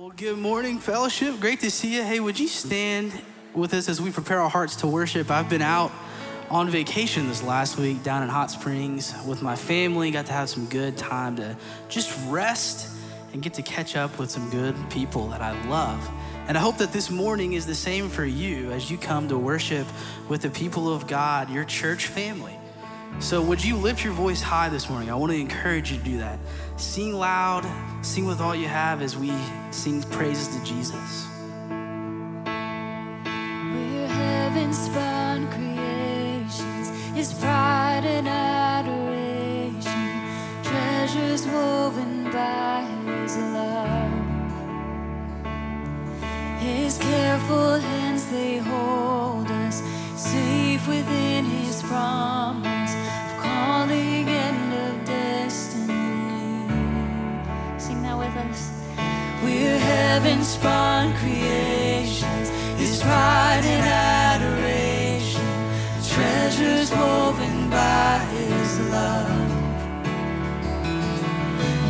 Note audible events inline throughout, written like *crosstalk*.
Well, good morning, fellowship. Great to see you. Hey, would you stand with us as we prepare our hearts to worship? I've been out on vacation this last week down in Hot Springs with my family. Got to have some good time to just rest and get to catch up with some good people that I love. And I hope that this morning is the same for you as you come to worship with the people of God, your church family. So, would you lift your voice high this morning? I want to encourage you to do that. Sing loud, sing with all you have as we sing praises to Jesus. We're heaven's born creations, His pride and adoration, treasures woven by His love. His careful hands they hold us, safe within His promise us. We're heaven's spawn creations, His pride and adoration, treasures woven by His love.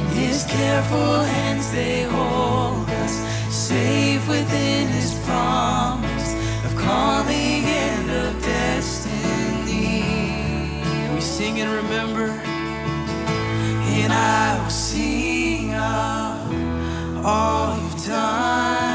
In His careful hands they hold us, safe within His promise of calling and of destiny. We sing and remember. And I will sing of all you've done.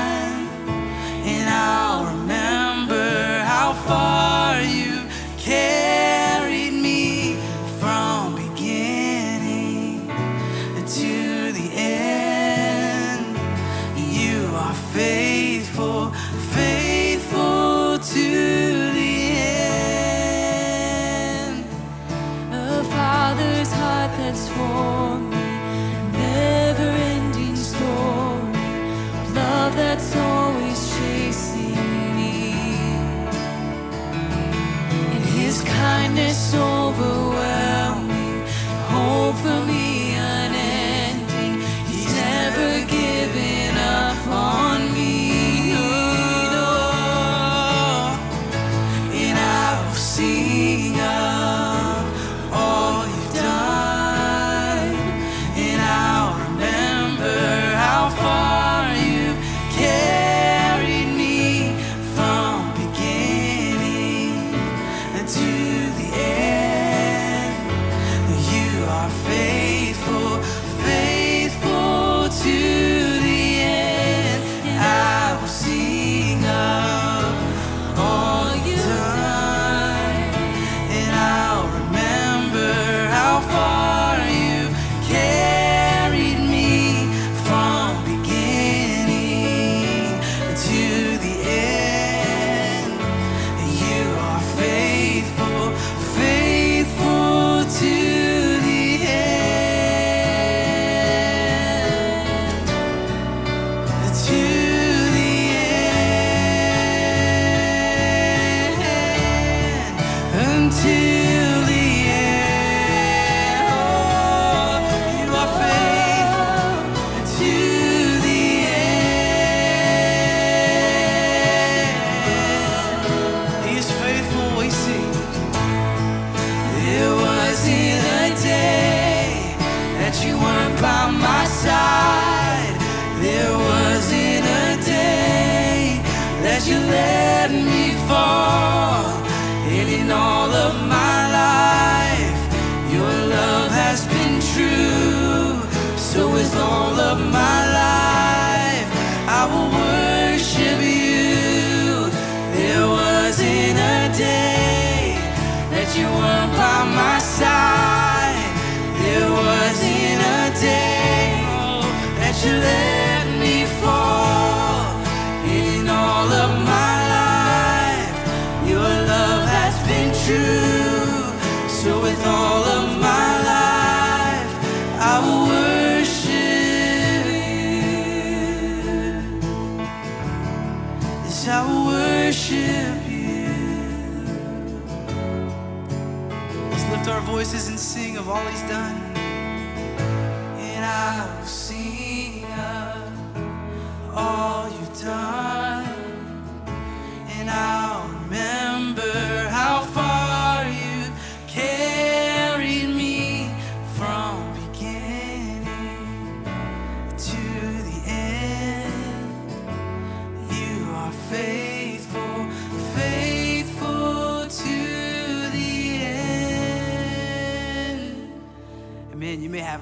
Of all he's done. And I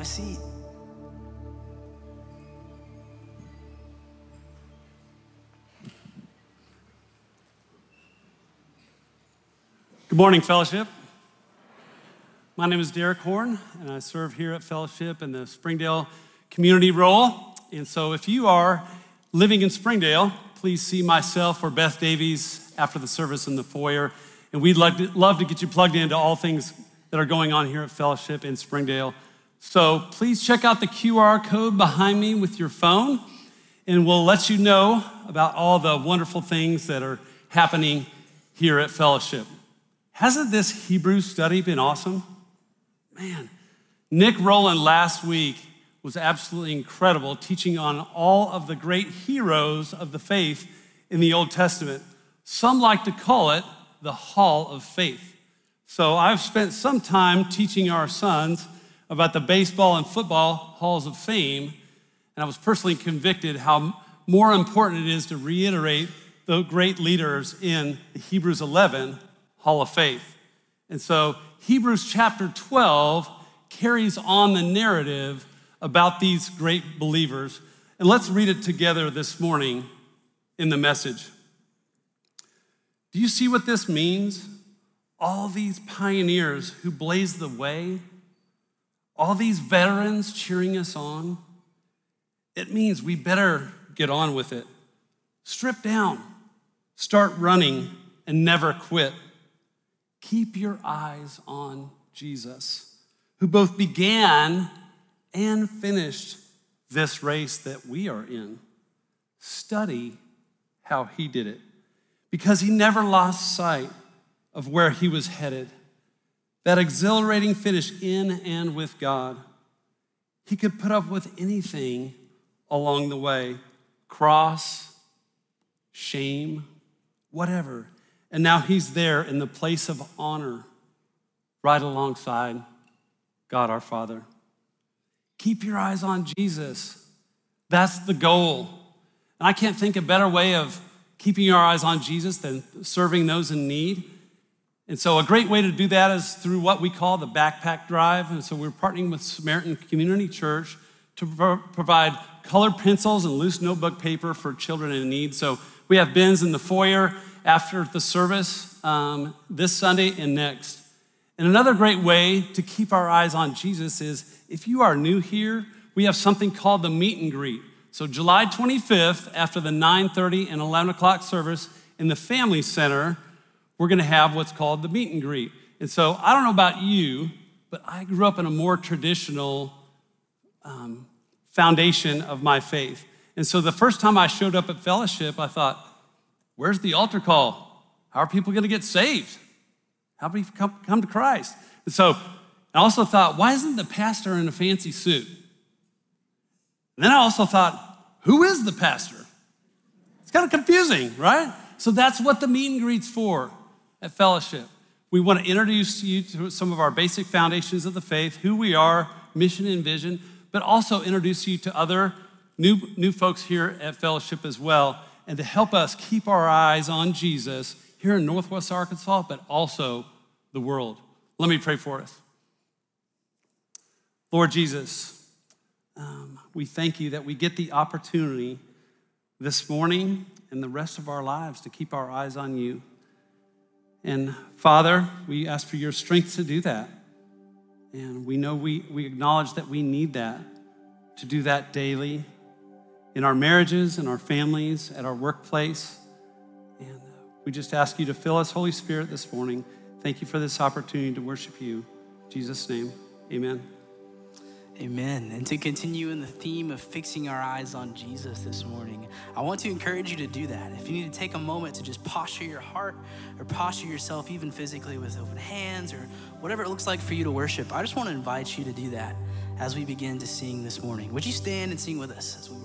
a seat. Good morning, Fellowship. My name is Derek Horn, and I serve here at Fellowship in the Springdale community role. And so, if you are living in Springdale, please see myself or Beth Davies after the service in the foyer. And we'd love to, love to get you plugged into all things that are going on here at Fellowship in Springdale. So, please check out the QR code behind me with your phone, and we'll let you know about all the wonderful things that are happening here at Fellowship. Hasn't this Hebrew study been awesome? Man, Nick Rowland last week was absolutely incredible, teaching on all of the great heroes of the faith in the Old Testament. Some like to call it the Hall of Faith. So I've spent some time teaching our sons about the baseball and football halls of fame, and I was personally convicted how more important it is to reiterate the great leaders in the Hebrews 11 Hall of Faith. And so Hebrews chapter 12 carries on the narrative about these great believers. And let's read it together this morning in the message. Do you see what this means? All these pioneers who blazed the way, all these veterans cheering us on. It means we better get on with it. Strip down, start running, and never quit. Keep your eyes on Jesus, who both began and finished this race that we are in. Study how he did it because he never lost sight of where he was headed. That exhilarating finish in and with God. He could put up with anything along the way cross, shame, whatever. And now he's there in the place of honor, right alongside God our Father. Keep your eyes on Jesus. That's the goal. And I can't think a better way of keeping our eyes on Jesus than serving those in need. And so, a great way to do that is through what we call the backpack drive. And so, we're partnering with Samaritan Community Church to pro- provide colored pencils and loose notebook paper for children in need. So, we have bins in the foyer after the service um, this Sunday and next. And another great way to keep our eyes on Jesus is if you are new here, we have something called the meet and greet. So July 25th, after the 9:30 and 11 o'clock service in the Family Center, we're going to have what's called the meet and greet. And so I don't know about you, but I grew up in a more traditional um, foundation of my faith. And so the first time I showed up at fellowship, I thought, Where's the altar call? How are people going to get saved? How do we come, come to Christ? And so I also thought, why isn't the pastor in a fancy suit? And then I also thought, who is the pastor? It's kind of confusing, right? So that's what the meet and greet's for at fellowship. We want to introduce you to some of our basic foundations of the faith, who we are, mission and vision, but also introduce you to other new, new folks here at fellowship as well and to help us keep our eyes on Jesus here in Northwest Arkansas, but also the world. Let me pray for us. Lord Jesus, um, we thank you that we get the opportunity this morning and the rest of our lives to keep our eyes on you. And Father, we ask for your strength to do that. And we know we, we acknowledge that we need that to do that daily in our marriages, in our families, at our workplace. And uh, we just ask you to fill us, Holy Spirit, this morning. Thank you for this opportunity to worship you. In Jesus' name, amen. Amen. And to continue in the theme of fixing our eyes on Jesus this morning, I want to encourage you to do that. If you need to take a moment to just posture your heart or posture yourself, even physically with open hands or whatever it looks like for you to worship, I just want to invite you to do that as we begin to sing this morning. Would you stand and sing with us as we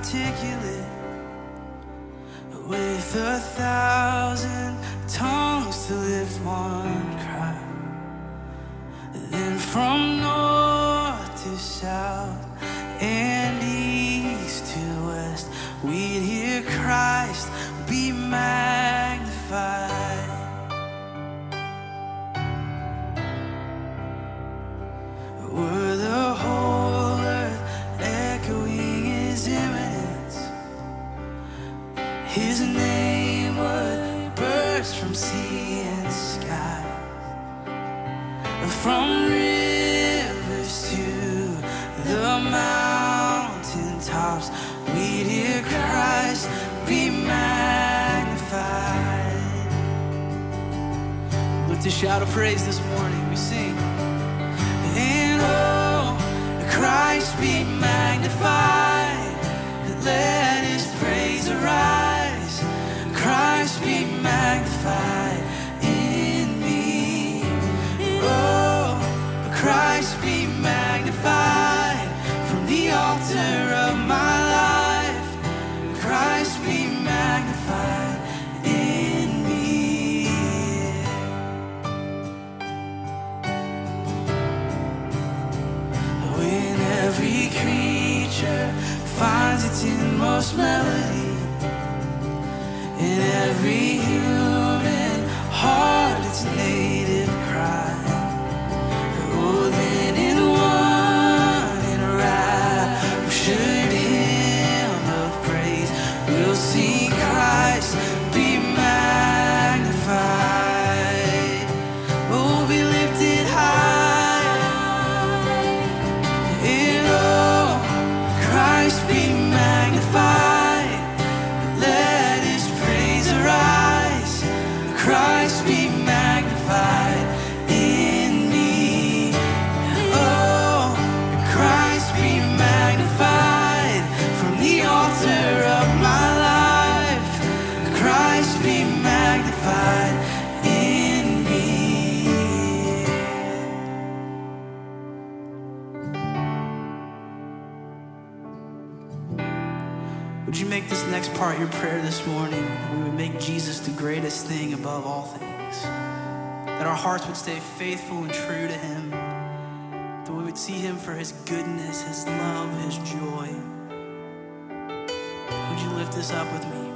articulate with a thousand tongues to lift one cry. Then from north to south and east to west, we'd hear Christ be magnified. Shout of praise this morning. We sing, and oh, Christ be magnified. Part your prayer this morning? We would make Jesus the greatest thing above all things. That our hearts would stay faithful and true to Him. That we would see Him for His goodness, His love, His joy. Would you lift this up with me?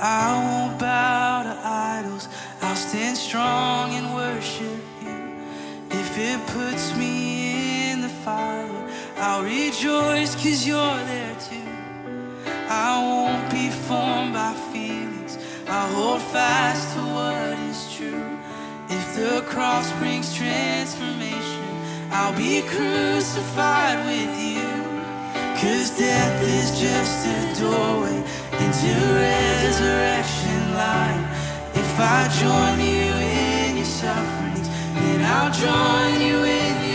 I won't bow to idols, I'll stand strong and worship you. If it puts me in the fire, I'll rejoice cause you're there too. I won't be formed by feelings. I'll hold fast to what is true. If the cross brings transformation, I'll be crucified with you. Cause death is just a doorway into resurrection light. If I join you in your sufferings, then I'll join you when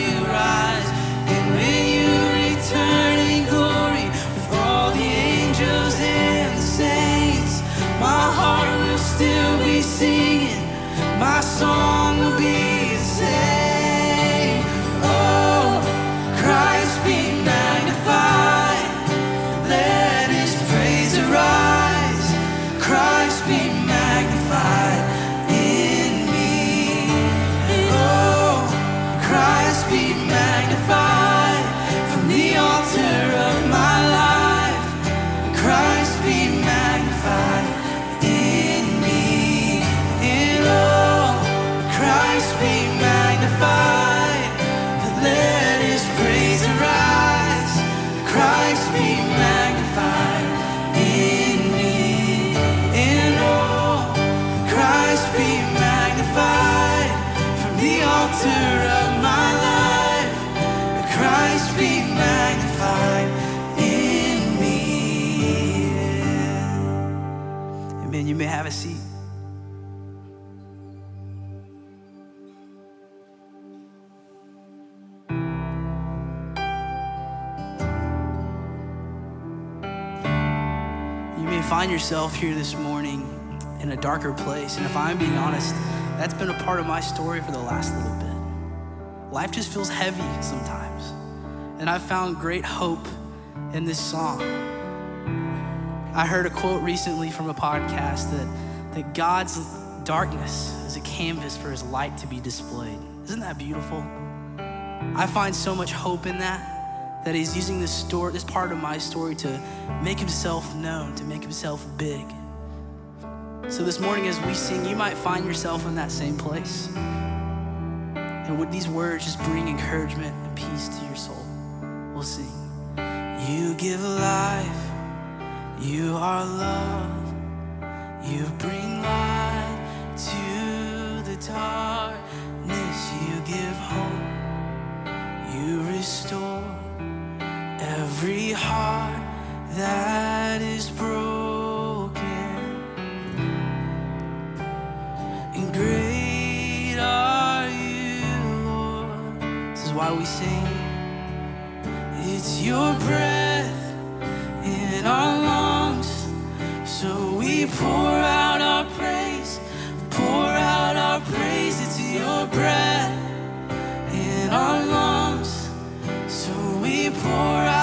singing. My song will be You may have a seat. You may find yourself here this morning in a darker place. And if I'm being honest, that's been a part of my story for the last little bit. Life just feels heavy sometimes. And I've found great hope in this song. I heard a quote recently from a podcast that, that God's darkness is a canvas for his light to be displayed. Isn't that beautiful? I find so much hope in that, that he's using this story, this part of my story to make himself known, to make himself big. So this morning as we sing, you might find yourself in that same place. And would these words just bring encouragement and peace to your soul? We'll sing. You give life, you are love, you bring light to the darkness, you give hope, you restore every heart that is broken. And great are you, Lord. This is why we sing. It's your breath in our lungs. We pour out our praise, pour out our praise. It's your breath in our lungs. So we pour out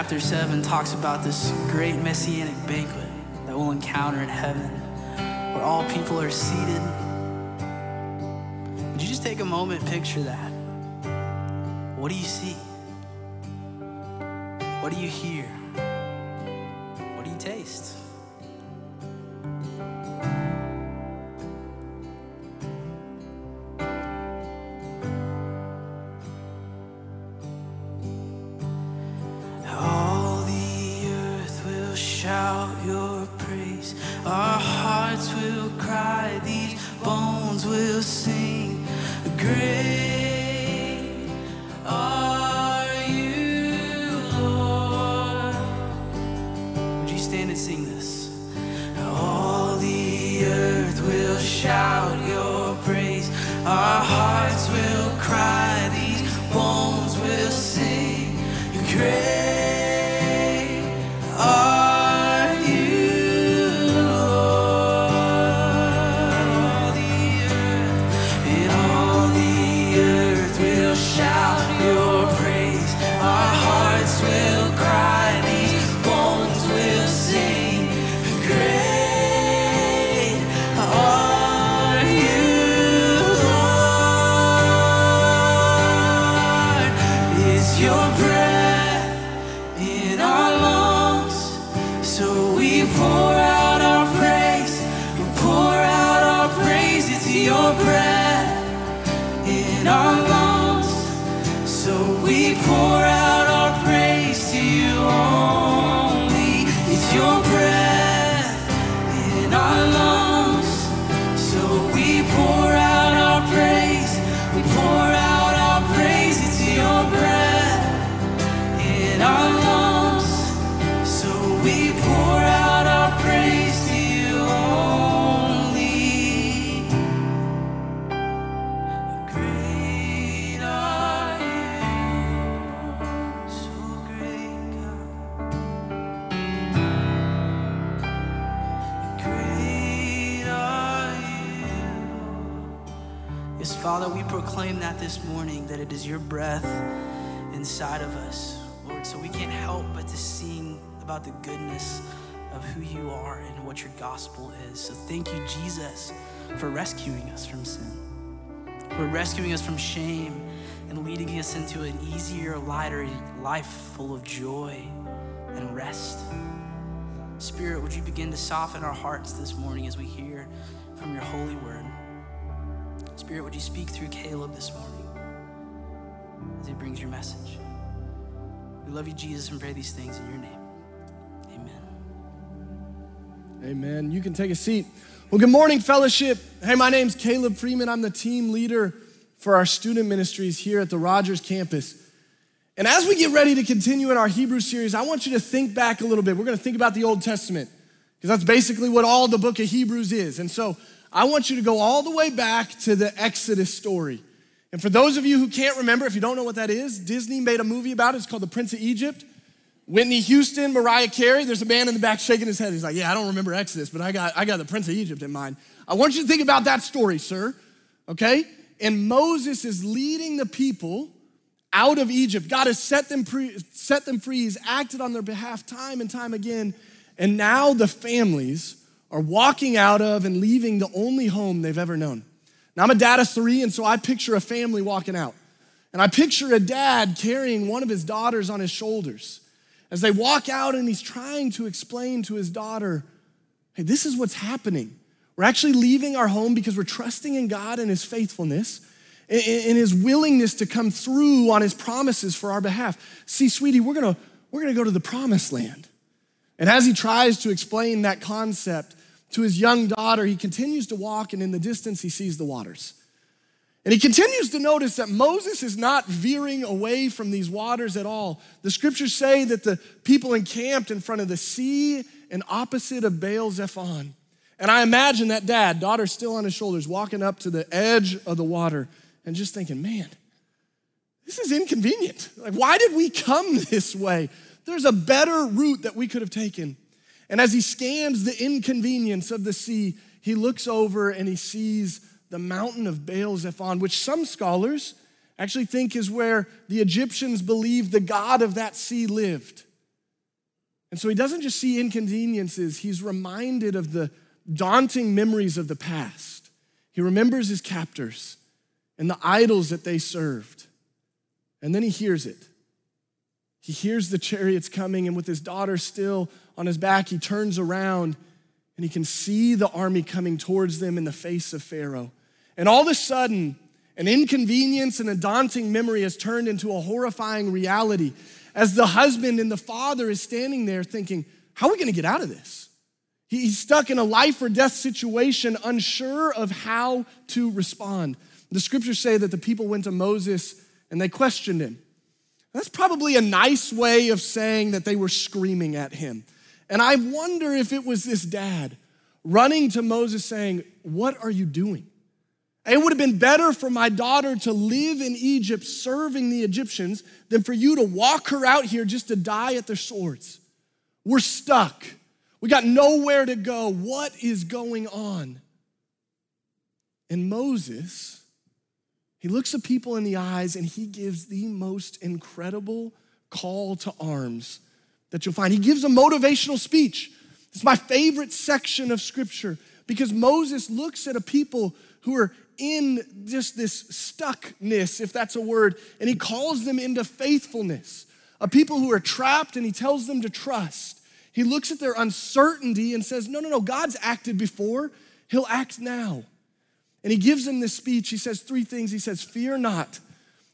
chapter 7 talks about this great messianic banquet that we'll encounter in heaven where all people are seated. Would you just take a moment picture that? Is. So thank you, Jesus, for rescuing us from sin. For rescuing us from shame and leading us into an easier, lighter life full of joy and rest. Spirit, would you begin to soften our hearts this morning as we hear from your holy word? Spirit, would you speak through Caleb this morning as he brings your message? We love you, Jesus, and pray these things in your name. Amen. You can take a seat. Well, good morning, fellowship. Hey, my name's Caleb Freeman. I'm the team leader for our student ministries here at the Rogers campus. And as we get ready to continue in our Hebrew series, I want you to think back a little bit. We're going to think about the Old Testament because that's basically what all the book of Hebrews is. And so I want you to go all the way back to the Exodus story. And for those of you who can't remember, if you don't know what that is, Disney made a movie about it. It's called The Prince of Egypt. Whitney Houston, Mariah Carey. There's a man in the back shaking his head. He's like, Yeah, I don't remember Exodus, but I got, I got the Prince of Egypt in mind. I want you to think about that story, sir. Okay? And Moses is leading the people out of Egypt. God has set them, free, set them free. He's acted on their behalf time and time again. And now the families are walking out of and leaving the only home they've ever known. Now, I'm a dad of three, and so I picture a family walking out. And I picture a dad carrying one of his daughters on his shoulders as they walk out, and he's trying to explain to his daughter, hey, this is what's happening. We're actually leaving our home because we're trusting in God and his faithfulness and his willingness to come through on his promises for our behalf. See, sweetie, we're gonna, we're gonna go to the promised land. And as he tries to explain that concept to his young daughter, he continues to walk, and in the distance, he sees the waters. And he continues to notice that Moses is not veering away from these waters at all. The scriptures say that the people encamped in front of the sea and opposite of Baal Zephon. And I imagine that dad, daughter still on his shoulders, walking up to the edge of the water and just thinking, man, this is inconvenient. Like, why did we come *laughs* this way? There's a better route that we could have taken. And as he scans the inconvenience of the sea, he looks over and he sees the mountain of Baal Zephon, which some scholars actually think is where the Egyptians believed the god of that sea lived. And so he doesn't just see inconveniences, he's reminded of the daunting memories of the past. He remembers his captors and the idols that they served. And then he hears it. He hears the chariots coming, and with his daughter still on his back, he turns around and he can see the army coming towards them in the face of Pharaoh. And all of a sudden, an inconvenience and a daunting memory has turned into a horrifying reality as the husband and the father is standing there thinking, How are we going to get out of this? He's stuck in a life or death situation, unsure of how to respond. The scriptures say that the people went to Moses and they questioned him. That's probably a nice way of saying that they were screaming at him. And I wonder if it was this dad running to Moses saying, What are you doing? It would have been better for my daughter to live in Egypt serving the Egyptians than for you to walk her out here just to die at their swords. We're stuck. We got nowhere to go. What is going on? And Moses, he looks the people in the eyes and he gives the most incredible call to arms that you'll find. He gives a motivational speech. It's my favorite section of scripture because Moses looks at a people who are in just this stuckness, if that's a word, and he calls them into faithfulness. A people who are trapped and he tells them to trust. He looks at their uncertainty and says, No, no, no, God's acted before, He'll act now. And He gives them this speech. He says three things. He says, Fear not,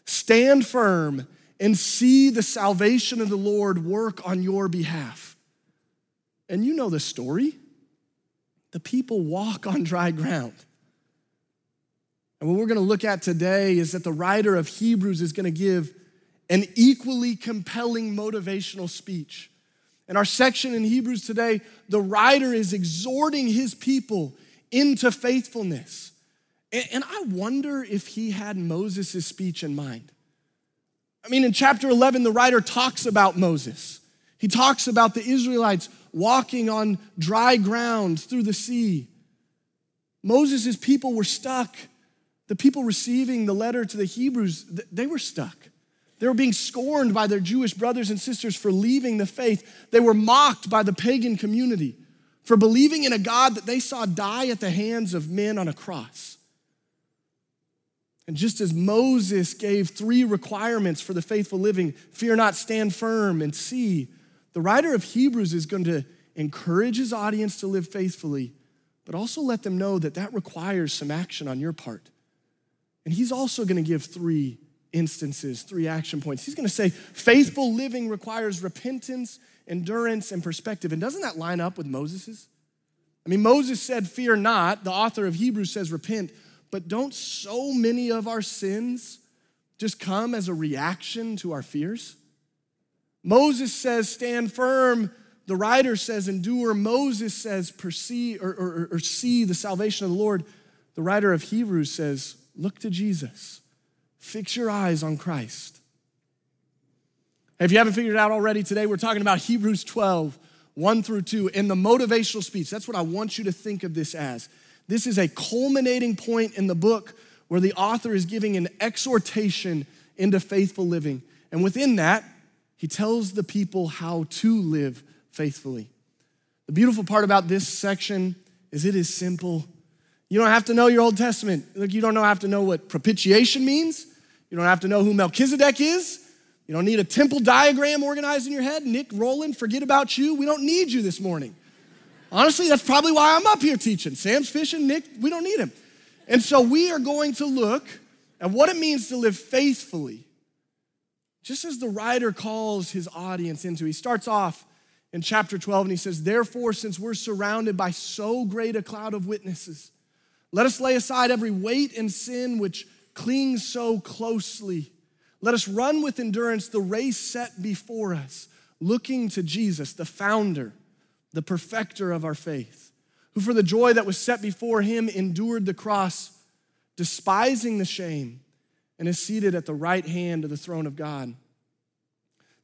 stand firm, and see the salvation of the Lord work on your behalf. And you know the story. The people walk on dry ground. And what we're going to look at today is that the writer of Hebrews is going to give an equally compelling motivational speech in our section in Hebrews today, the writer is exhorting his people into faithfulness. And I wonder if he had Moses' speech in mind. I mean, in chapter 11, the writer talks about Moses. He talks about the Israelites walking on dry ground through the sea. Moses' people were stuck, The people receiving the letter to the Hebrews, they were stuck. They were being scorned by their Jewish brothers and sisters for leaving the faith. They were mocked by the pagan community for believing in a God that they saw die at the hands of men on a cross. And just as Moses gave three requirements for the faithful living fear not, stand firm, and see the writer of Hebrews is going to encourage his audience to live faithfully, but also let them know that that requires some action on your part. And he's also going to give three instances, three action points. He's going to say faithful living requires repentance, endurance, and perspective. And doesn't that line up with Moses's? I mean, Moses said, Fear not. The author of Hebrews says, Repent. But don't so many of our sins just come as a reaction to our fears? Moses says, Stand firm. The writer says, Endure. Moses says, Perceive or, or, or see the salvation of the Lord. The writer of Hebrews says, Look to Jesus. Fix your eyes on Christ. If you haven't figured it out already, today we're talking about Hebrews 12, 1 through 2, in the motivational speech. That's what I want you to think of this as. This is a culminating point in the book where the author is giving an exhortation into faithful living. And within that, he tells the people how to live faithfully. The beautiful part about this section is it is simple. You don't have to know your Old Testament. Look, you don't have to know what propitiation means. You don't have to know who Melchizedek is. You don't need a temple diagram organized in your head. Nick Roland, forget about you. We don't need you this morning. Honestly, that's probably why I'm up here teaching. Sam's fishing, Nick, we don't need him. And so we are going to look at what it means to live faithfully, just as the writer calls his audience into. He starts off in chapter 12 and he says, Therefore, since we're surrounded by so great a cloud of witnesses, let us lay aside every weight and sin which clings so closely. Let us run with endurance the race set before us, looking to Jesus, the founder, the perfecter of our faith, who for the joy that was set before him endured the cross, despising the shame, and is seated at the right hand of the throne of God.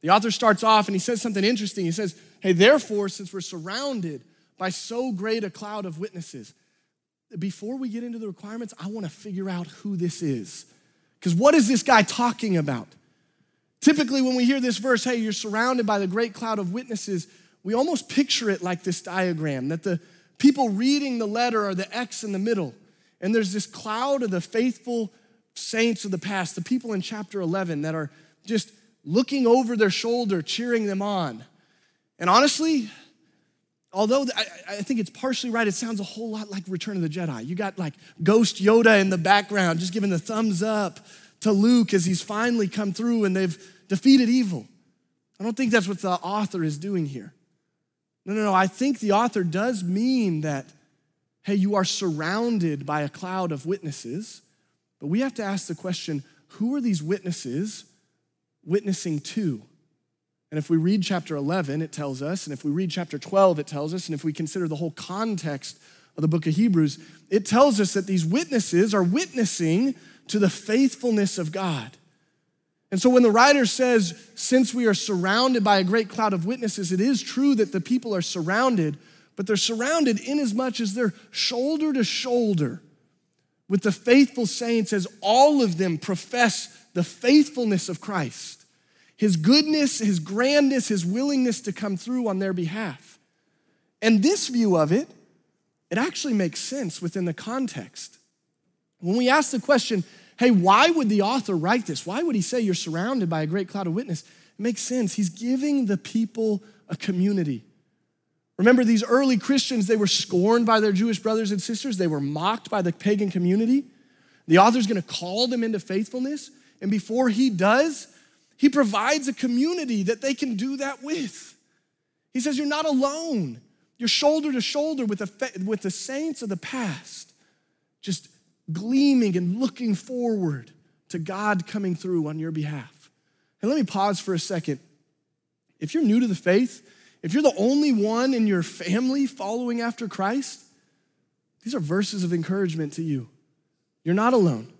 The author starts off and he says something interesting. He says, Hey, therefore, since we're surrounded by so great a cloud of witnesses, before we get into the requirements, I want to figure out who this is. Because what is this guy talking about? Typically, when we hear this verse, hey, you're surrounded by the great cloud of witnesses, we almost picture it like this diagram that the people reading the letter are the X in the middle. And there's this cloud of the faithful saints of the past, the people in chapter 11 that are just looking over their shoulder, cheering them on. And honestly, although I, I, think it's partially right, it sounds a whole lot like Return of the Jedi. You got like Ghost Yoda in the background, just giving the thumbs up to Luke as he's finally come through and they've defeated evil. I don't think that's what the author is doing here. No, no, no. I think the author does mean that, hey, you are surrounded by a cloud of witnesses, but we have to ask the question who are these witnesses witnessing to? And if we read chapter 11, it tells us, and if we read chapter 12, it tells us, and if we consider the whole context of the book of Hebrews, it tells us that these witnesses are witnessing to the faithfulness of God. And so when the writer says, since we are surrounded by a great cloud of witnesses, it is true that the people are surrounded, but they're surrounded in as much as they're shoulder to shoulder with the faithful saints as all of them profess the faithfulness of Christ his goodness, his grandness, his willingness to come through on their behalf. And this view of it, it actually makes sense within the context. When we ask the question, hey, why would the author write this? Why would he say you're surrounded by a great cloud of witness? It makes sense. He's giving the people a community. Remember, these early Christians, they were scorned by their Jewish brothers and sisters, they were mocked by the pagan community. The author's gonna call them into faithfulness. And before he does, he provides a community that they can do that with. He says, You're not alone. You're shoulder to shoulder with the, with the saints of the past, just gleaming and looking forward to God coming through on your behalf. And let me pause for a second. If you're new to the faith, if you're the only one in your family following after Christ, these are verses of encouragement to you. You're not alone.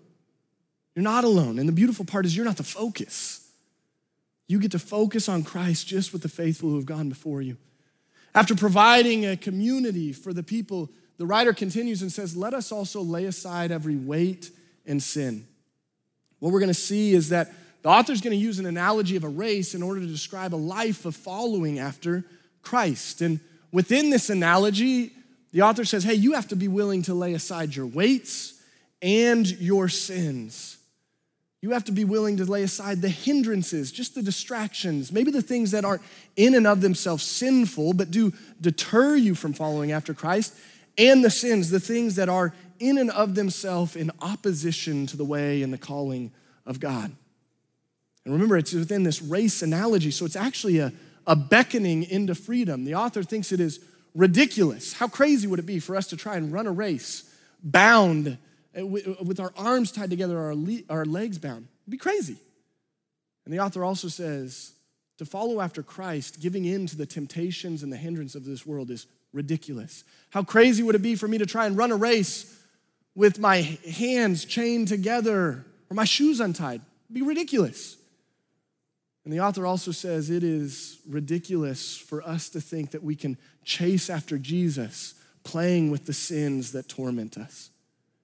You're not alone. And the beautiful part is, you're not the focus. You get to focus on Christ just with the faithful who have gone before you. After providing a community for the people, the writer continues and says, Let us also lay aside every weight and sin. What we're going to see is that the author's going to use an analogy of a race in order to describe a life of following after Christ. And within this analogy, the author says, hey, you have to be willing to lay aside your weights and your sins. You have to be willing to lay aside the hindrances, just the distractions, maybe the things that aren't in and of themselves sinful, but do deter you from following after Christ, and the sins, the things that are in and of themselves in opposition to the way and the calling of God. And remember, it's within this race analogy, so it's actually a, a beckoning into freedom. The author thinks it is ridiculous. How crazy would it be for us to try and run a race bound Uh, uh, with our arms tied together, our, our legs bound? It'd be crazy. And the author also says to follow after Christ, giving in to the temptations and the hindrance of this world is ridiculous. How crazy would it be for me to try and run a race with my hands chained together or my shoes untied? It'd be ridiculous. And the author also says it is ridiculous for us to think that we can chase after Jesus playing with the sins that torment us.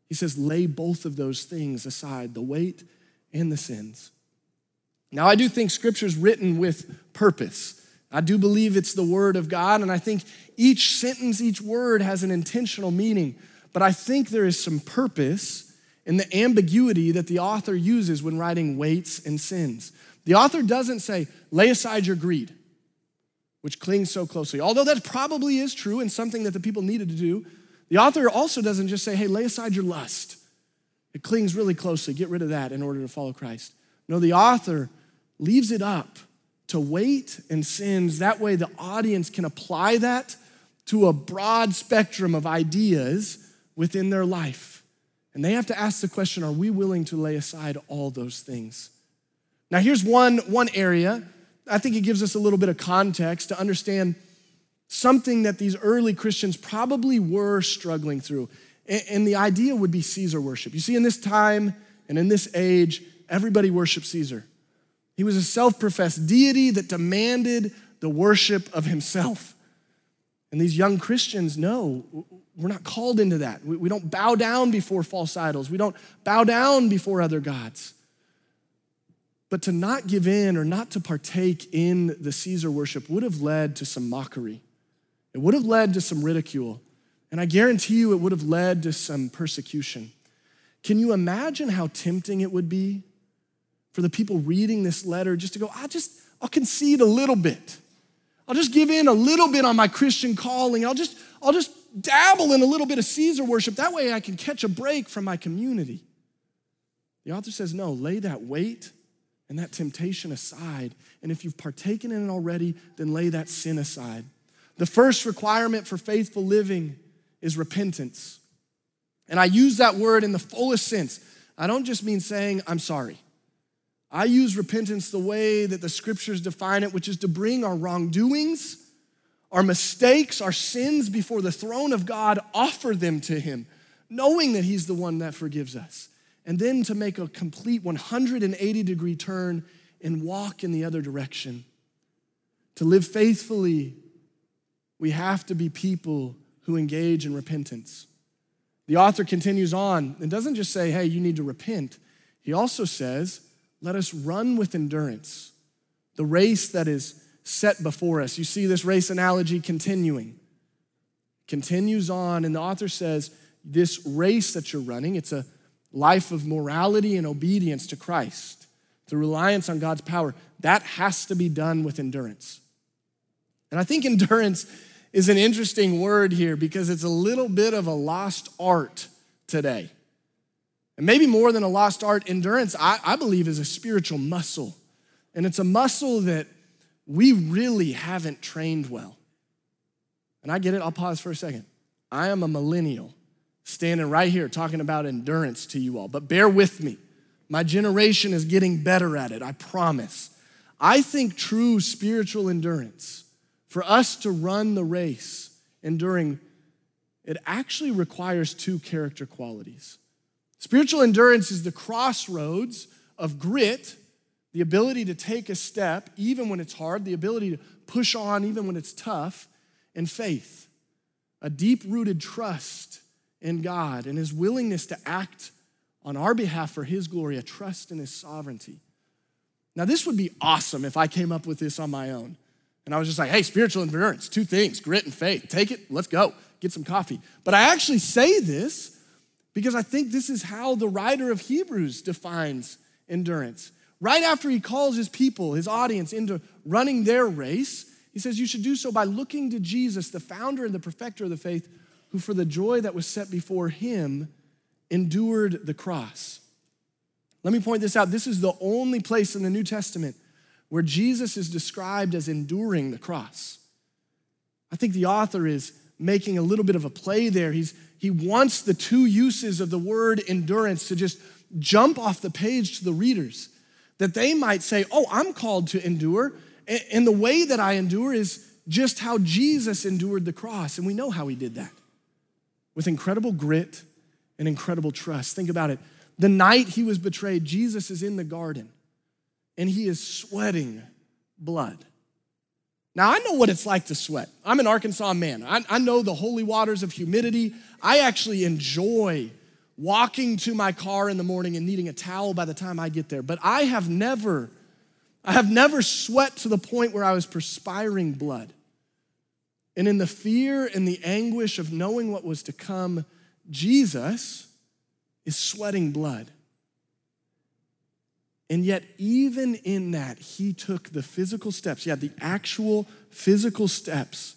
He says, lay both of those things aside the weight and the sins. Now, I do think scripture is written with purpose. I do believe it's the word of God, and I think each sentence, each word has an intentional meaning. But I think there is some purpose in the ambiguity that the author uses when writing weights and sins. The author doesn't say, lay aside your greed, which clings so closely. Although that probably is true and something that the people needed to do, the author also doesn't just say, hey, lay aside your lust. It clings really closely. Get rid of that in order to follow Christ. No, the author leaves it up to weight and sins. That way, the audience can apply that to a broad spectrum of ideas within their life. And they have to ask the question are we willing to lay aside all those things? Now, here's one, one area. I think it gives us a little bit of context to understand something that these early Christians probably were struggling through. And the idea would be Caesar worship. You see, in this time and in this age, everybody worshiped Caesar. He was a self professed deity that demanded the worship of himself. And these young Christians know we're not called into that. We, don't bow down before false idols, we don't bow down before other gods. But to not give in or not to partake in the Caesar worship would have led to some mockery. It would have led to some ridicule. And I guarantee you it would have led to some persecution. Can you imagine how tempting it would be for the people reading this letter just to go, I just, I'll concede a little bit. I'll just give in a little bit on my Christian calling. I'll just, I'll just dabble in a little bit of Caesar worship. That way I can catch a break from my community. The author says, no, lay that weight and that temptation aside. And if you've partaken in it already, then lay that sin aside. The first requirement for faithful living is repentance. And I use that word in the fullest sense. I don't just mean saying, I'm sorry. I use repentance the way that the scriptures define it, which is to bring our wrongdoings, our mistakes, our sins before the throne of God, offer them to Him, knowing that He's the one that forgives us and then to make a complete 180 degree turn and walk in the other direction. To live faithfully, we have to be people who engage in repentance. The author continues on and doesn't just say, hey, you need to repent. He also says, let us run with endurance the race that is set before us. You see this race analogy continuing. Continues on, and the author says, this race that you're running, it's a life of morality and obedience to Christ, the reliance on God's power, that has to be done with endurance. And I think *laughs* endurance is an interesting word here because it's a little bit of a lost art today. And maybe more than a lost art, endurance, I, I believe, is a spiritual muscle. And it's a muscle that we really haven't trained well. And I get it, I'll pause for a second. I am a millennial standing right here talking about endurance to you all, but bear with me. My generation is getting better at it, I promise. I think true spiritual endurance, for us to run the race enduring, it actually requires two character qualities. Spiritual endurance is the crossroads of grit, the ability to take a step even when it's hard, the ability to push on even when it's tough, and faith, a deep rooted trust in God and his willingness to act on our behalf for his glory, a trust in his sovereignty. Now, this would be awesome if I came up with this on my own. And I was just like, hey, spiritual endurance, two things grit and faith. Take it, let's go, get some coffee. But I actually say this because I think this is how the writer of Hebrews defines endurance. Right after he calls his people, his audience, into running their race, he says, You should do so by looking to Jesus, the founder and the perfecter of the faith, who for the joy that was set before him endured the cross. Let me point this out. This is the only place in the New Testament where Jesus is described as enduring the cross. I think the author is making a little bit of a play there. He's, he wants the two uses of the word endurance to just jump off the page to the readers, that they might say, Oh, I'm called to endure. And the way that I endure is just how Jesus endured the cross. And we know how he did that with incredible grit and incredible trust. Think about it. The night he was betrayed, Jesus is in the garden and he is sweating blood. Now, I know what it's like to sweat. I'm an Arkansas man. I, I, know the holy waters of humidity. I actually enjoy walking to my car in the morning and needing a towel by the time I get there. But I have never, I have never sweat to the point where I was perspiring blood. And in the fear and the anguish of knowing what was to come, Jesus is sweating blood. And yet, even in that, he took the physical steps, yeah, the actual physical steps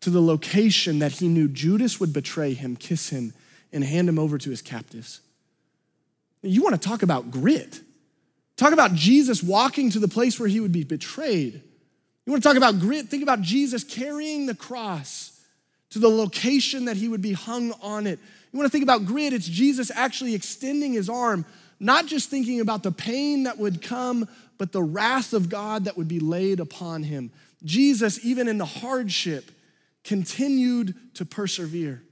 to the location that he knew Judas would betray him, kiss him, and hand him over to his captives. You want to talk about grit. Talk about Jesus walking to the place where he would be betrayed. You want to talk about grit? Think about Jesus carrying the cross to the location that he would be hung on it. You want to think about grit? It's Jesus actually extending his arm, not just thinking about the pain that would come, but the wrath of God that would be laid upon him. Jesus, even in the hardship, continued to persevere.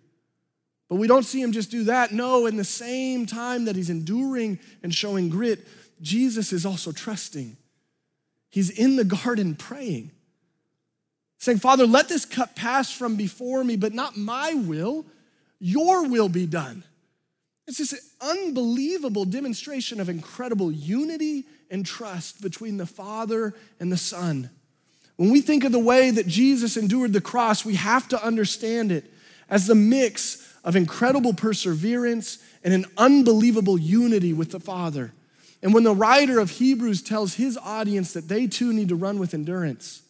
But we don't see him just do that. No, in the same time that he's enduring and showing grit, Jesus is also trusting. He's in the garden praying, saying, Father, let this cup pass from before me, but not my will, your will be done. It's this unbelievable demonstration of incredible unity and trust between the Father and the Son. When we think of the way that Jesus endured the cross, we have to understand it as the mix of incredible perseverance and an unbelievable unity with the Father. And when the writer of Hebrews tells his audience that they too need to run with endurance,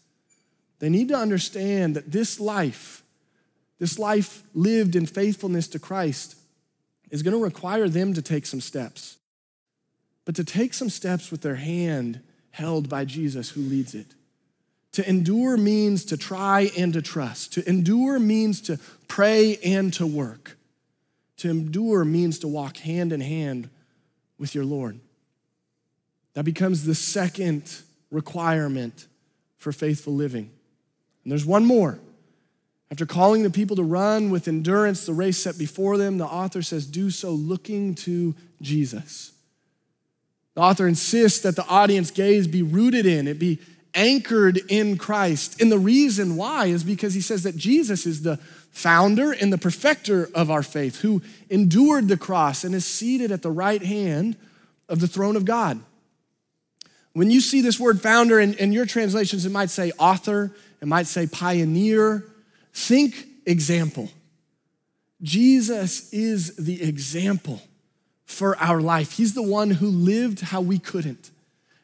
they need to understand that this life, this life lived in faithfulness to Christ, is going to require them to take some steps. But to take some steps with their hand held by Jesus who leads it. To endure means to try and to trust. To endure means to pray and to work. To endure means to walk hand in hand with your Lord. That becomes the second requirement for faithful living. And there's one more. After calling the people to run with endurance the race set before them, the author says, Do so looking to Jesus. The author insists that the audience gaze be rooted in, it be anchored in Christ. And the reason why is because he says that Jesus is the founder and the perfecter of our faith, who endured the cross and is seated at the right hand of the throne of God. When you see this word founder in, in your translations, it might say author, it might say pioneer. Think example. Jesus is the example for our life. He's the one who lived how we couldn't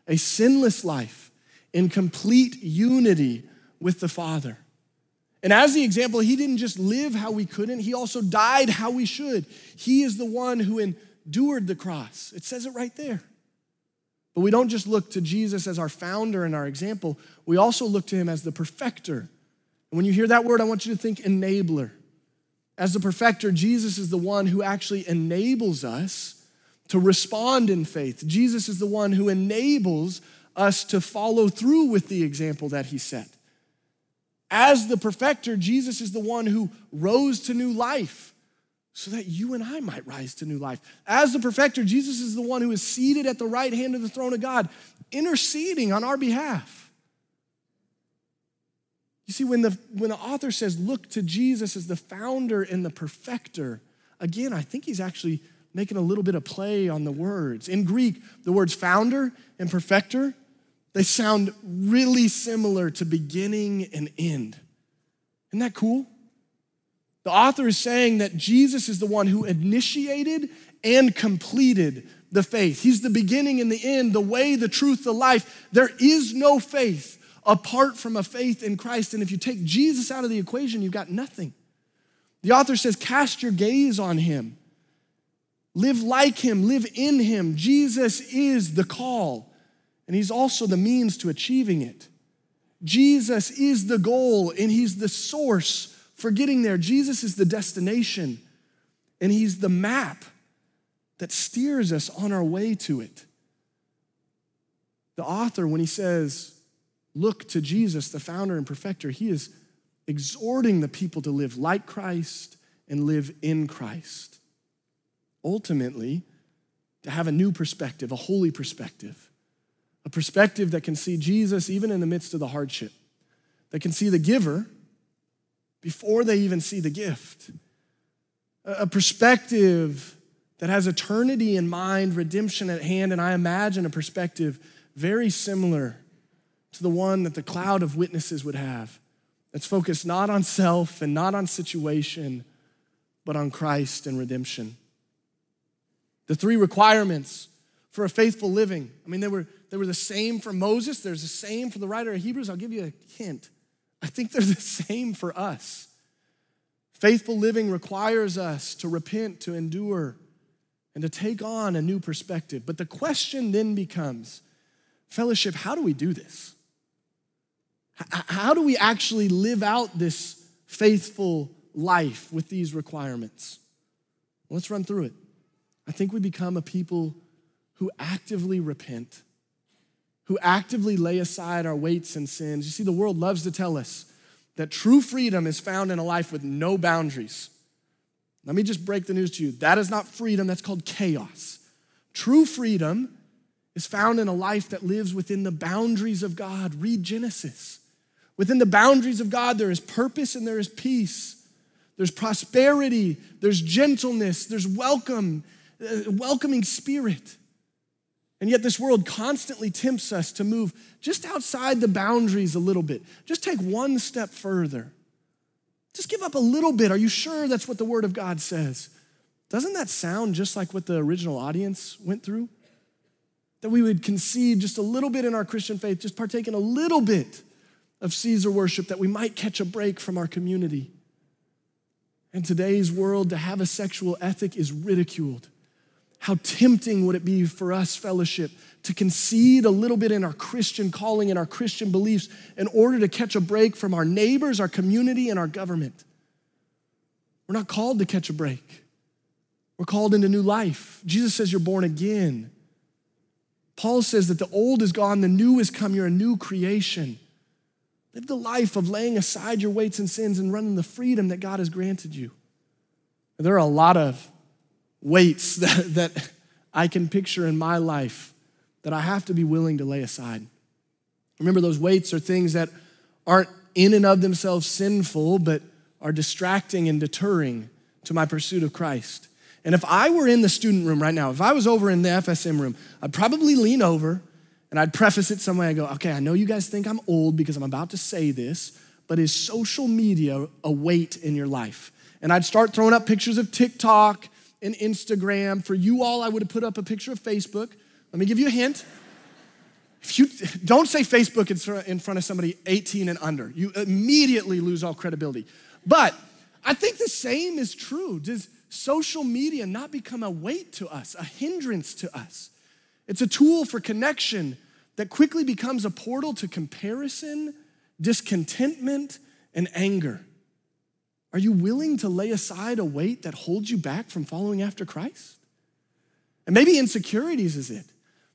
a sinless life in complete unity with the Father. And as the example, he didn't just live how we couldn't, he also died how we should. He is the one who endured the cross. It says it right there. But we don't just look to Jesus as our founder and our example, we also look to him as the perfecter. When you hear that word, I want you to think enabler. As the perfecter, Jesus is the one who actually enables us to respond in faith. Jesus is the one who enables us to follow through with the example that he set. As the perfecter, Jesus is the one who rose to new life so that you and I might rise to new life. As the perfecter, Jesus is the one who is seated at the right hand of the throne of God, interceding on our behalf. You see, when the, when the author says, look to Jesus as the founder and the perfecter, again, I think he's actually making a little bit of play on the words. In Greek, the words founder and perfecter, they sound really similar to beginning and end. Isn't that cool? The author is saying that Jesus is the one who initiated and completed the faith. He's the beginning and the end, the way, the truth, the life. There is no faith apart from a faith in Christ. And if you take Jesus out of the equation, you've got nothing. The author says, Cast your gaze on him. Live like him, live in him. Jesus is the call, and he's also the means to achieving it. Jesus is the goal, and he's the source for getting there. Jesus is the destination, and he's the map that steers us on our way to it. The author, when he says, Look to Jesus, the founder and perfecter, he is exhorting the people to live like Christ and live in Christ. Ultimately, to have a new perspective, a holy perspective, a perspective that can see Jesus even in the midst of the hardship, that can see the giver before they even see the gift, a perspective that has eternity in mind, redemption at hand, and I imagine a perspective very similar to the one that the cloud of witnesses would have that's focused not on self and not on situation, but on Christ and redemption. The three requirements for a faithful living, I mean, they were, they were the same for Moses, there's the same for the writer of Hebrews. I'll give you a hint. I think they're the same for us. Faithful living requires us to repent, to endure, and to take on a new perspective. But the question then becomes fellowship, how do we do this? How do we actually live out this faithful life with these requirements? Let's run through it. I think we become a people who actively repent, who actively lay aside our weights and sins. You see, the world loves to tell us that true freedom is found in a life with no boundaries. Let me just break the news to you. That is not freedom, that's called chaos. True freedom is found in a life that lives within the boundaries of God. Read Genesis. Within the boundaries of God, there is purpose and there is peace. There's prosperity, there's gentleness, there's welcome, uh, welcoming spirit. And yet, this world constantly tempts us to move just outside the boundaries a little bit. Just take one step further. Just give up a little bit. Are you sure that's what the Word of God says? Doesn't that sound just like what the original audience went through? That we would concede just a little bit in our Christian faith, just partake in a little bit of Caesar worship, that we might catch a break from our community. In today's world, to have a sexual ethic is ridiculed. How tempting would it be for us, fellowship, to concede a little bit in our Christian calling and our Christian beliefs in order to catch a break from our neighbors, our community, and our government? We're not called to catch a break. We're called into new life. Jesus says you're born again. Paul says that the old is gone, the new has come, you're a new creation. Live the life of laying aside your weights and sins and running the freedom that God has granted you. There are a lot of weights *laughs* that, that I can picture in my life that I have to be willing to lay aside. Remember, those weights are things that aren't in and of themselves sinful, but are distracting and deterring to my pursuit of Christ. And if I were in the student room right now, if I was over in the FSM room, I'd probably lean over and I'd preface it some way. I go, okay, I know you guys think I'm old because I'm about to say this, but is social media a weight in your life? And I'd start throwing up pictures of TikTok and Instagram. For you all, I would have put up a picture of Facebook. Let me give you a hint. If you *laughs* don't say Facebook in front of somebody 18 and under, you immediately lose all credibility. But I think the same is true. Does social media not become a weight to us, a hindrance to us? It's a tool for connection that quickly becomes a portal to comparison, discontentment, and anger. Are you willing to lay aside a weight that holds you back from following after Christ? And maybe insecurities is it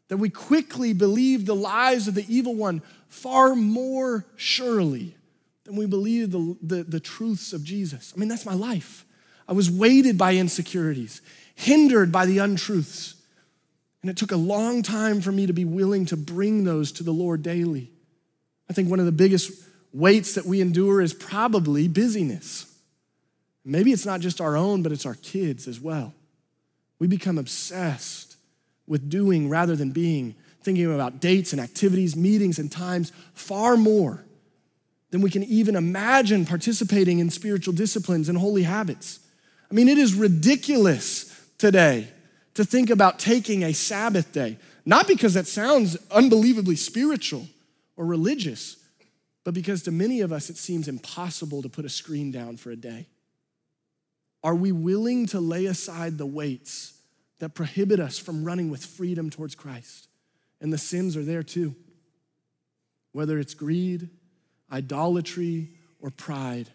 that we quickly believe the lies of the evil one far more surely than we believe the, the, the truths of Jesus. I mean, that's my life. I was weighted by insecurities, hindered by the untruths. And it took a long time for me to be willing to bring those to the Lord daily. I think one of the biggest weights that we endure is probably busyness. Maybe it's not just our own, but it's our kids as well. We become obsessed with doing rather than being, thinking about dates and activities, meetings and times far more than we can even imagine participating in spiritual disciplines and holy habits. I mean, it is ridiculous today to think about taking a Sabbath day, not because that sounds unbelievably spiritual or religious, but because to many of us it seems impossible to put a screen down for a day. Are we willing to lay aside the weights that prohibit us from running with freedom towards Christ? And the sins are there too. Whether it's greed, idolatry, or pride.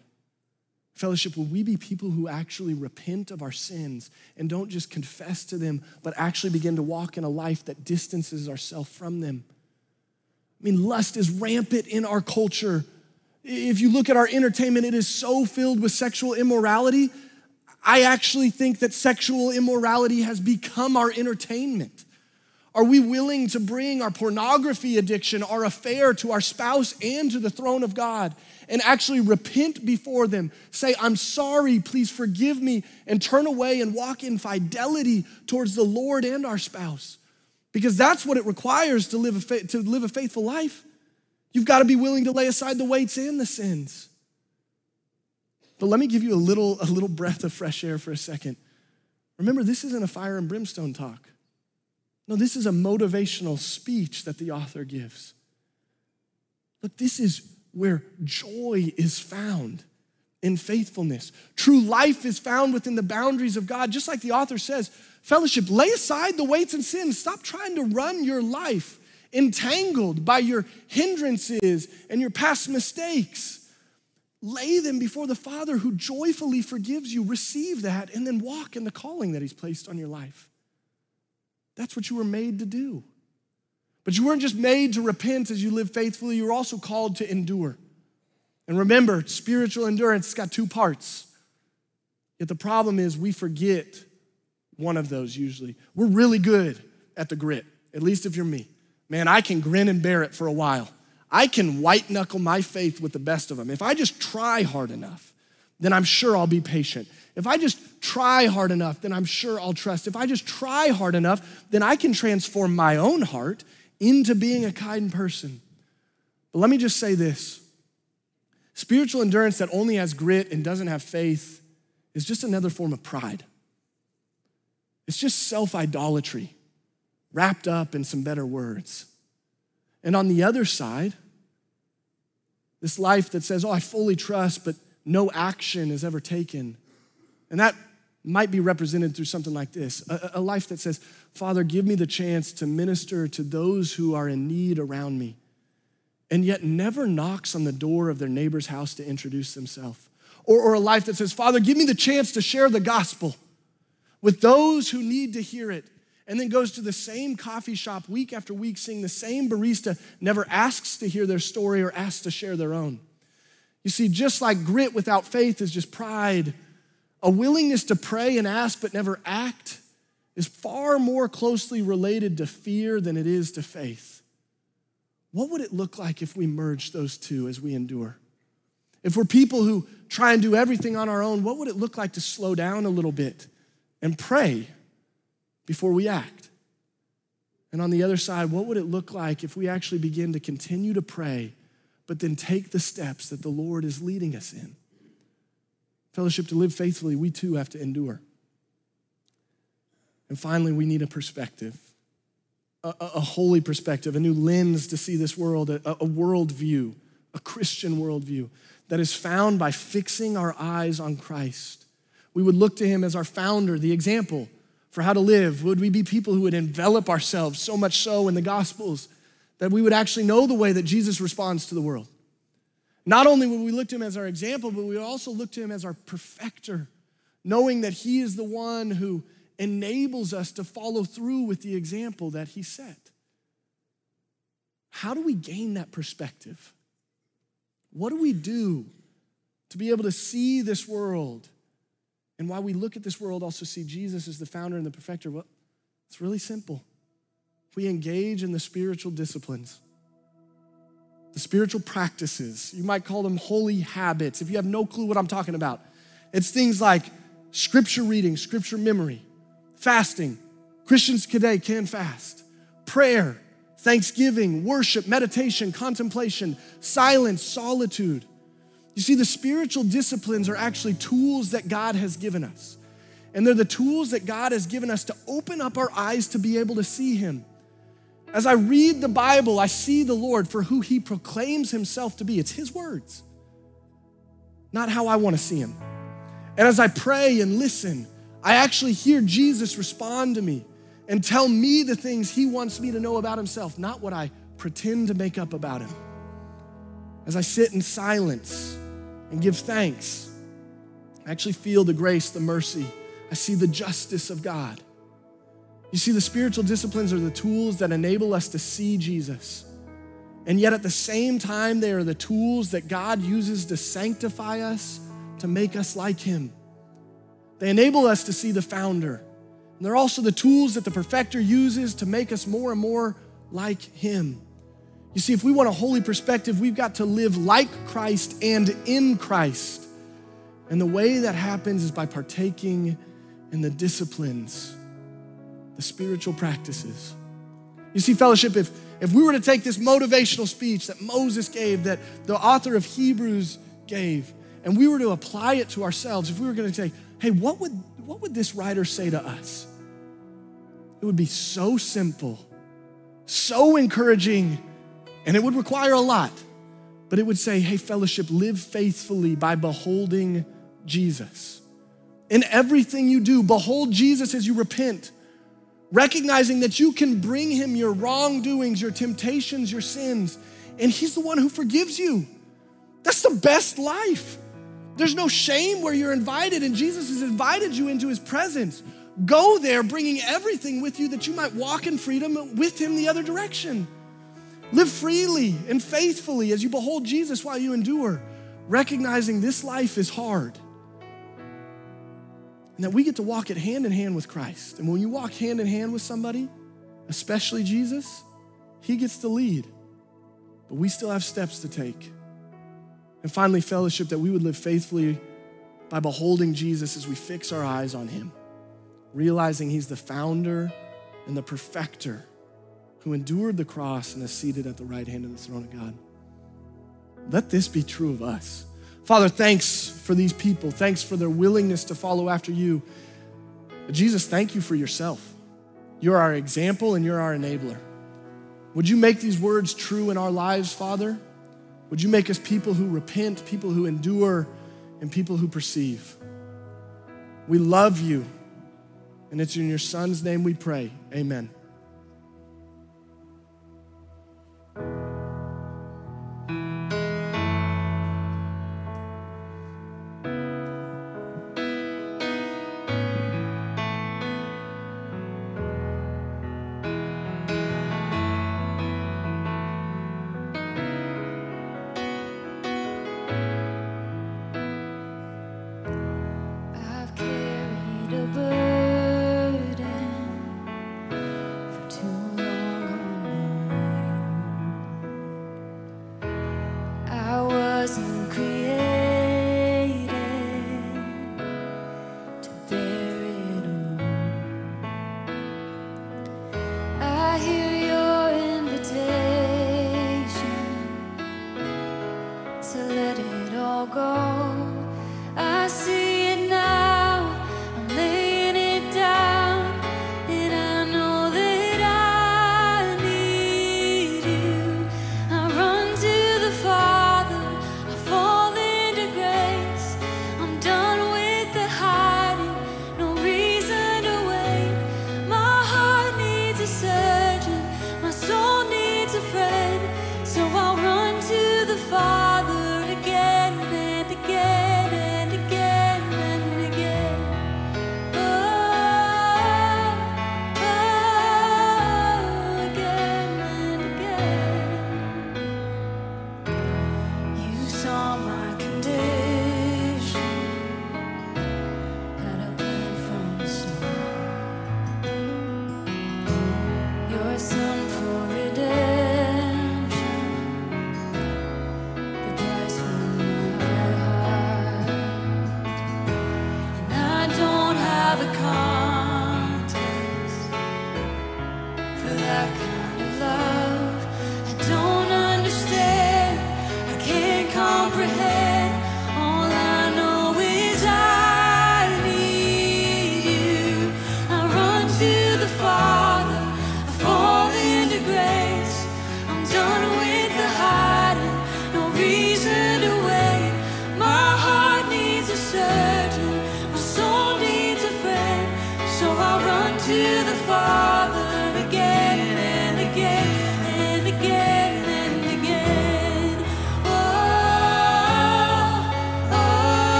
Fellowship, will we be people who actually repent of our sins and don't just confess to them, but actually begin to walk in a life that distances ourselves from them? I mean, lust is rampant in our culture. If you look at our entertainment, it is so filled with sexual immorality. I actually think that sexual immorality has become our entertainment. Are we willing to bring our pornography addiction, our affair to our spouse and to the throne of God and actually repent before them? Say, I'm sorry, please forgive me, and turn away and walk in fidelity towards the Lord and our spouse. Because that's what it requires to live a, to live a faithful life. You've got to be willing to lay aside the weights and the sins. But let me give you a little, a little breath of fresh air for a second. Remember, this isn't a fire and brimstone talk. No, this is a motivational speech that the author gives. Look, this is where joy is found in faithfulness. True life is found within the boundaries of God, just like the author says. Fellowship, lay aside the weights and sins. Stop trying to run your life entangled by your hindrances and your past mistakes. Lay them before the Father who joyfully forgives you. Receive that and then walk in the calling that He's placed on your life. That's what you were made to do. But you weren't just made to repent as you live faithfully, you were also called to endure. And remember, spiritual endurance has got two parts. Yet the problem is we forget one of those usually. We're really good at the grit, at least if you're me. Man, I can grin and bear it for a while. I can white knuckle my faith with the best of them. If I just try hard enough, then I'm sure I'll be patient. If I just try hard enough, then I'm sure I'll trust. If I just try hard enough, then I can transform my own heart into being a kind person. But let me just say this spiritual endurance that only has grit and doesn't have faith is just another form of pride. It's just self idolatry wrapped up in some better words. And on the other side, this life that says, oh, I fully trust, but no action is ever taken and that might be represented through something like this a, a, life that says, Father, give me the chance to minister to those who are in need around me, and yet never knocks on the door of their neighbor's house to introduce themselves. Or, or a life that says, Father, give me the chance to share the gospel with those who need to hear it, and then goes to the same coffee shop week after week, seeing the same barista, never asks to hear their story or asks to share their own. You see, just like grit without faith is just pride a willingness to pray and ask but never act is far more closely related to fear than it is to faith. What would it look like if we merged those two as we endure? If we're people who try and do everything on our own, what would it look like to slow down a little bit and pray before we act? And on the other side, what would it look like if we actually begin to continue to pray, but then take the steps that the Lord is leading us in? Fellowship, to live faithfully, we too have to endure. And finally, we need a perspective, a, a holy perspective, a new lens to see this world, a, a worldview, a Christian worldview that is found by fixing our eyes on Christ. We would look to him as our founder, the example for how to live. Would we be people who would envelop ourselves so much so in the Gospels that we would actually know the way that Jesus responds to the world? Not only would we look to him as our example, but we would also look to him as our perfecter, knowing that he is the one who enables us to follow through with the example that he set. How do we gain that perspective? What do we do to be able to see this world? And while we look at this world, also see Jesus as the founder and the perfecter. Well, it's really simple. We engage in the spiritual disciplines the spiritual practices. You might call them holy habits if you have no clue what I'm talking about. It's things like scripture reading, scripture memory, fasting. Christians today can fast. Prayer, thanksgiving, worship, meditation, contemplation, silence, solitude. You see, the spiritual disciplines are actually tools that God has given us. And they're the tools that God has given us to open up our eyes to be able to see Him. As I read the Bible, I see the Lord for who He proclaims Himself to be. It's His words, not how I want to see Him. And as I pray and listen, I actually hear Jesus respond to me and tell me the things He wants me to know about Himself, not what I pretend to make up about Him. As I sit in silence and give thanks, I actually feel the grace, the mercy. I see the justice of God. You see, the spiritual disciplines are the tools that enable us to see Jesus. And yet, at the same time, they are the tools that God uses to sanctify us, to make us like Him. They enable us to see the founder. And they're also the tools that the perfecter uses to make us more and more like Him. You see, if we want a holy perspective, we've got to live like Christ and in Christ. And the way that happens is by partaking in the disciplines, the spiritual practices. You see, fellowship, if, if we were to take this motivational speech that Moses gave, that the author of Hebrews gave, and we were to apply it to ourselves, if we were going to say, hey, what would, what would this writer say to us? It would be so simple, so encouraging, and it would require a lot. But it would say, hey, fellowship, live faithfully by beholding Jesus. In everything you do, behold Jesus as you repent, recognizing that you can bring him your wrongdoings, your temptations, your sins, and he's the one who forgives you. That's the best life. There's no shame where you're invited, and Jesus has invited you into his presence. Go there, bringing everything with you that you might walk in freedom with him the other direction. Live freely and faithfully as you behold Jesus while you endure, recognizing this life is hard. And that we get to walk it hand in hand with Christ. And when you walk hand in hand with somebody, especially Jesus, he gets the lead. But we still have steps to take. And finally, fellowship that we would live faithfully by beholding Jesus as we fix our eyes on him, realizing he's the founder and the perfecter who endured the cross and is seated at the right hand of the throne of God. Let this be true of us. Father, thanks for these people. Thanks for their willingness to follow after you. Jesus, thank you for yourself. You're our example and you're our enabler. Would you make these words true in our lives, Father? Would you make us people who repent, people who endure, and people who perceive? We love you, and it's in your Son's name we pray. Amen.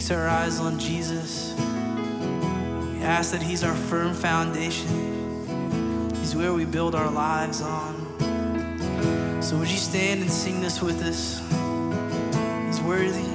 fix our eyes on Jesus. We ask that He's our firm foundation, He's where we build our lives on. So, would you stand and sing this with us? He's worthy.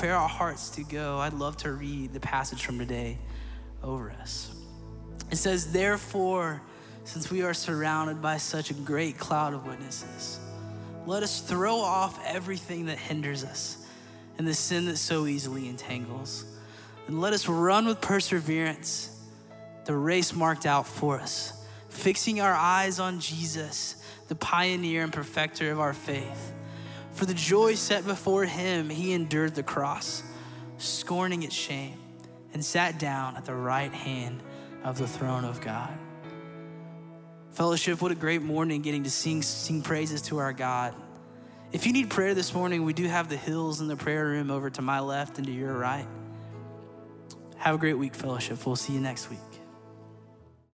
prepare our hearts to go, I'd love to read the passage from today over us. It says, Therefore, since we are surrounded by such a great cloud of witnesses, let us throw off everything that hinders us and the sin that so easily entangles. And let us run with perseverance the race marked out for us, fixing our eyes on Jesus, the pioneer and perfecter of our faith for the joy set before him, he endured the cross, scorning its shame, and sat down at the right hand of the throne of God. Fellowship, what a great morning getting to sing, sing praises to our God. If you need prayer this morning, we do have the hills in the prayer room over to my left and to your right. Have a great week, fellowship. We'll see you next week.